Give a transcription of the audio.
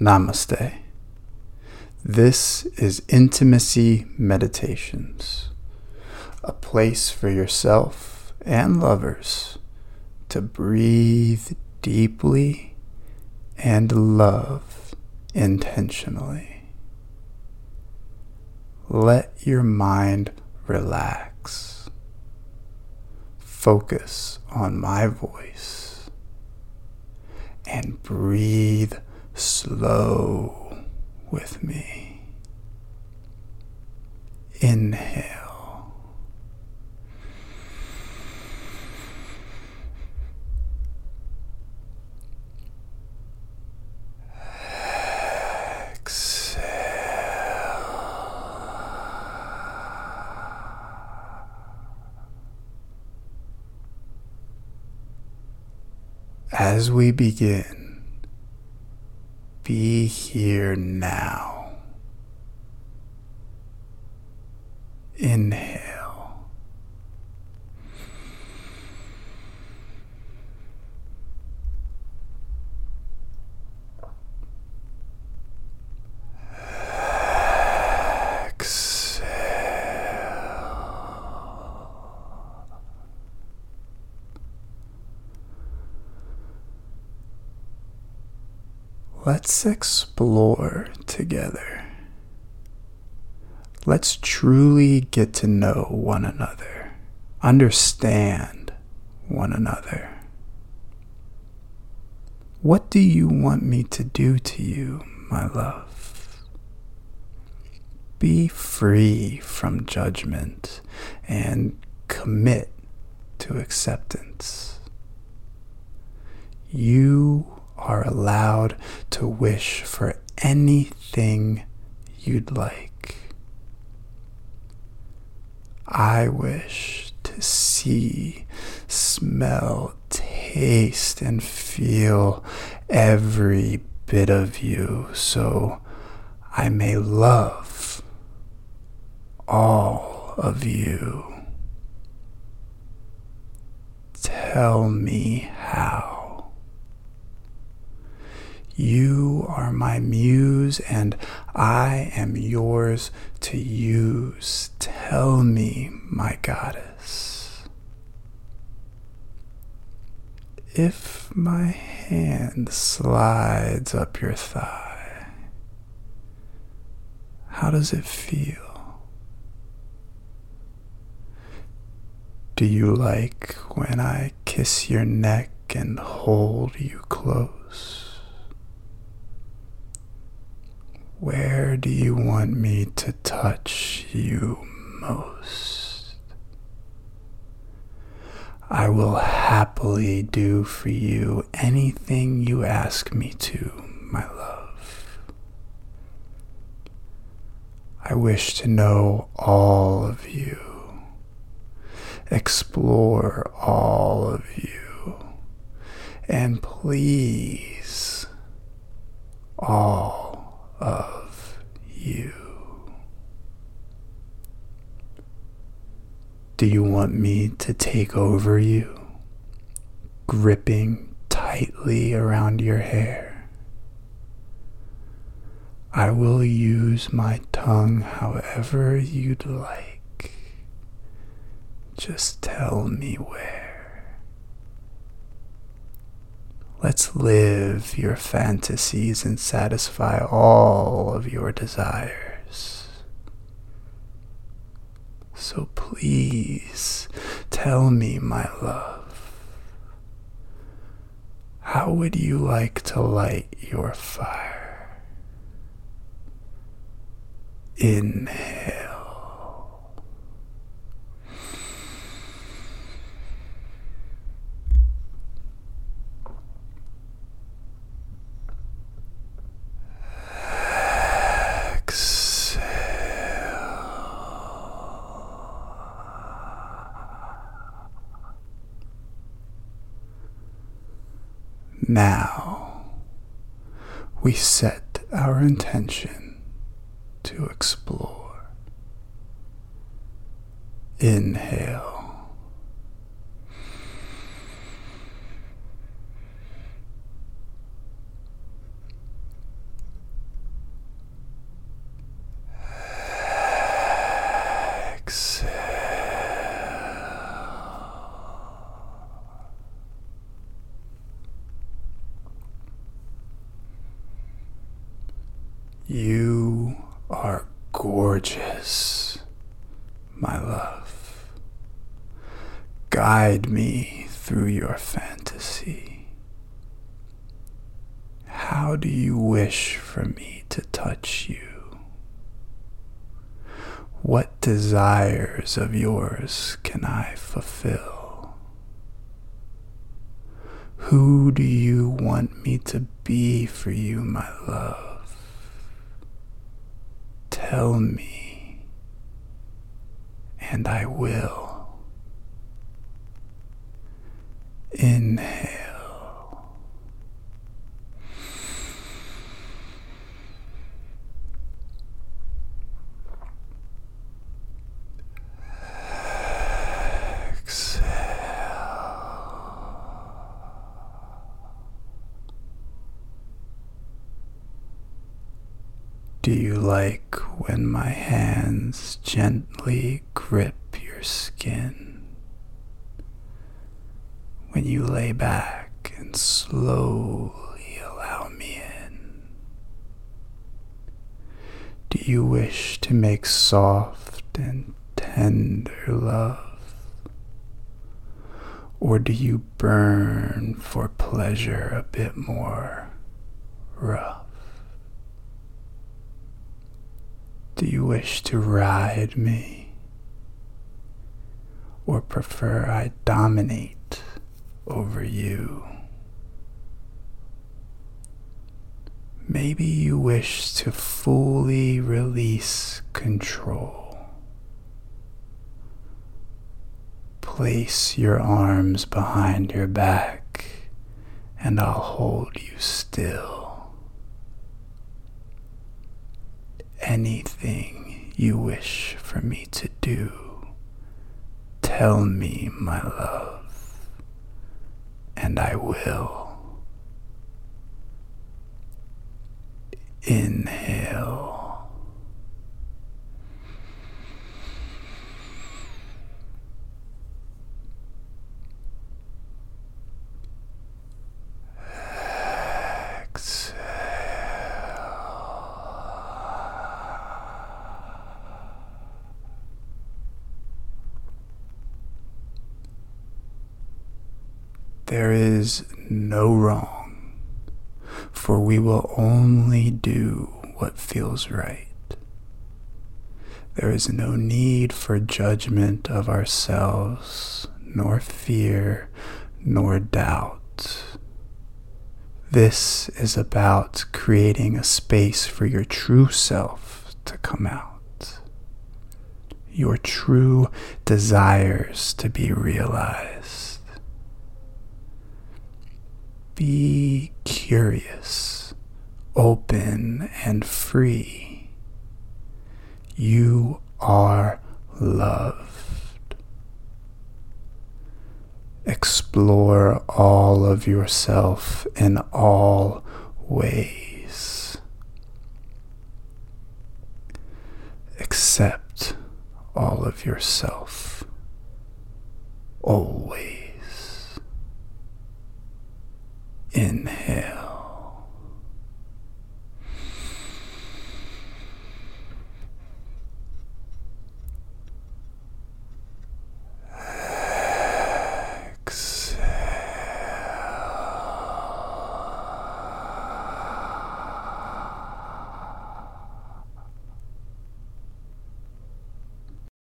Namaste. This is Intimacy Meditations, a place for yourself and lovers to breathe deeply and love intentionally. Let your mind relax. Focus on my voice and breathe slow with me. Inhale. Exhale. As we begin, be here now. Let's explore together. Let's truly get to know one another, understand one another. What do you want me to do to you, my love? Be free from judgment and commit to acceptance. You are allowed to wish for anything you'd like. I wish to see, smell, taste, and feel every bit of you so I may love all of you. Tell me how. You are my muse, and I am yours to use. Tell me, my goddess. If my hand slides up your thigh, how does it feel? Do you like when I kiss your neck and hold you close? Where do you want me to touch you most? I will happily do for you anything you ask me to, my love. I wish to know all of you, explore all of you, and please, all of you. Do you want me to take over you, gripping tightly around your hair? I will use my tongue however you'd like. Just tell me where. Let's live your fantasies and satisfy all of your desires. So please tell me, my love, how would you like to light your fire? Inhale. Now we set our intention to explore. Inhale. You are gorgeous, my love. Guide me through your fantasy. How do you wish for me to touch you? What desires of yours can I fulfill? Who do you want me to be for you, my love? Tell me, and I will. Inhale. Do you like when my hands gently grip your skin? When you lay back and slowly allow me in? Do you wish to make soft and tender love? Or do you burn for pleasure a bit more rough? Do you wish to ride me? Or prefer I dominate over you? Maybe you wish to fully release control. Place your arms behind your back and I'll hold you still. Anything you wish for me to do, tell me, my love, and I will. Inhale. There is no wrong, for we will only do what feels right. There is no need for judgment of ourselves, nor fear, nor doubt. This is about creating a space for your true self to come out, your true desires to be realized. Be curious, open, and free. You are loved. Explore all of yourself in all ways. Accept all of yourself always.